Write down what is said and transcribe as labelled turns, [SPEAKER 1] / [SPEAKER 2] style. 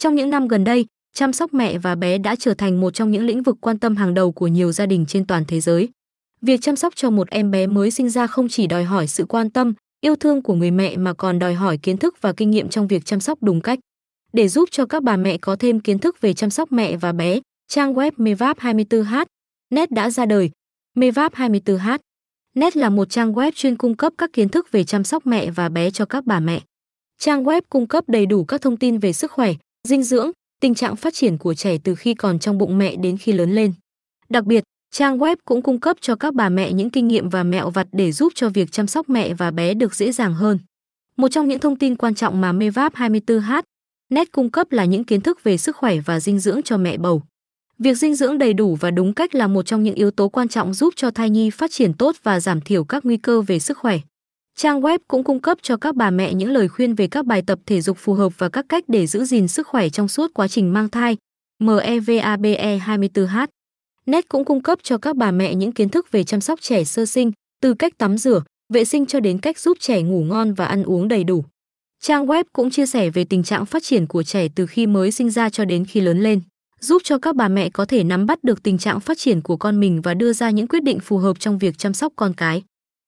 [SPEAKER 1] Trong những năm gần đây, chăm sóc mẹ và bé đã trở thành một trong những lĩnh vực quan tâm hàng đầu của nhiều gia đình trên toàn thế giới. Việc chăm sóc cho một em bé mới sinh ra không chỉ đòi hỏi sự quan tâm, yêu thương của người mẹ mà còn đòi hỏi kiến thức và kinh nghiệm trong việc chăm sóc đúng cách. Để giúp cho các bà mẹ có thêm kiến thức về chăm sóc mẹ và bé, trang web Mevap 24h net đã ra đời. Mevap 24h net là một trang web chuyên cung cấp các kiến thức về chăm sóc mẹ và bé cho các bà mẹ. Trang web cung cấp đầy đủ các thông tin về sức khỏe, dinh dưỡng, tình trạng phát triển của trẻ từ khi còn trong bụng mẹ đến khi lớn lên. Đặc biệt, trang web cũng cung cấp cho các bà mẹ những kinh nghiệm và mẹo vặt để giúp cho việc chăm sóc mẹ và bé được dễ dàng hơn. Một trong những thông tin quan trọng mà Mevap 24h net cung cấp là những kiến thức về sức khỏe và dinh dưỡng cho mẹ bầu. Việc dinh dưỡng đầy đủ và đúng cách là một trong những yếu tố quan trọng giúp cho thai nhi phát triển tốt và giảm thiểu các nguy cơ về sức khỏe. Trang web cũng cung cấp cho các bà mẹ những lời khuyên về các bài tập thể dục phù hợp và các cách để giữ gìn sức khỏe trong suốt quá trình mang thai. MEVABE 24H. Net cũng cung cấp cho các bà mẹ những kiến thức về chăm sóc trẻ sơ sinh, từ cách tắm rửa, vệ sinh cho đến cách giúp trẻ ngủ ngon và ăn uống đầy đủ. Trang web cũng chia sẻ về tình trạng phát triển của trẻ từ khi mới sinh ra cho đến khi lớn lên, giúp cho các bà mẹ có thể nắm bắt được tình trạng phát triển của con mình và đưa ra những quyết định phù hợp trong việc chăm sóc con cái.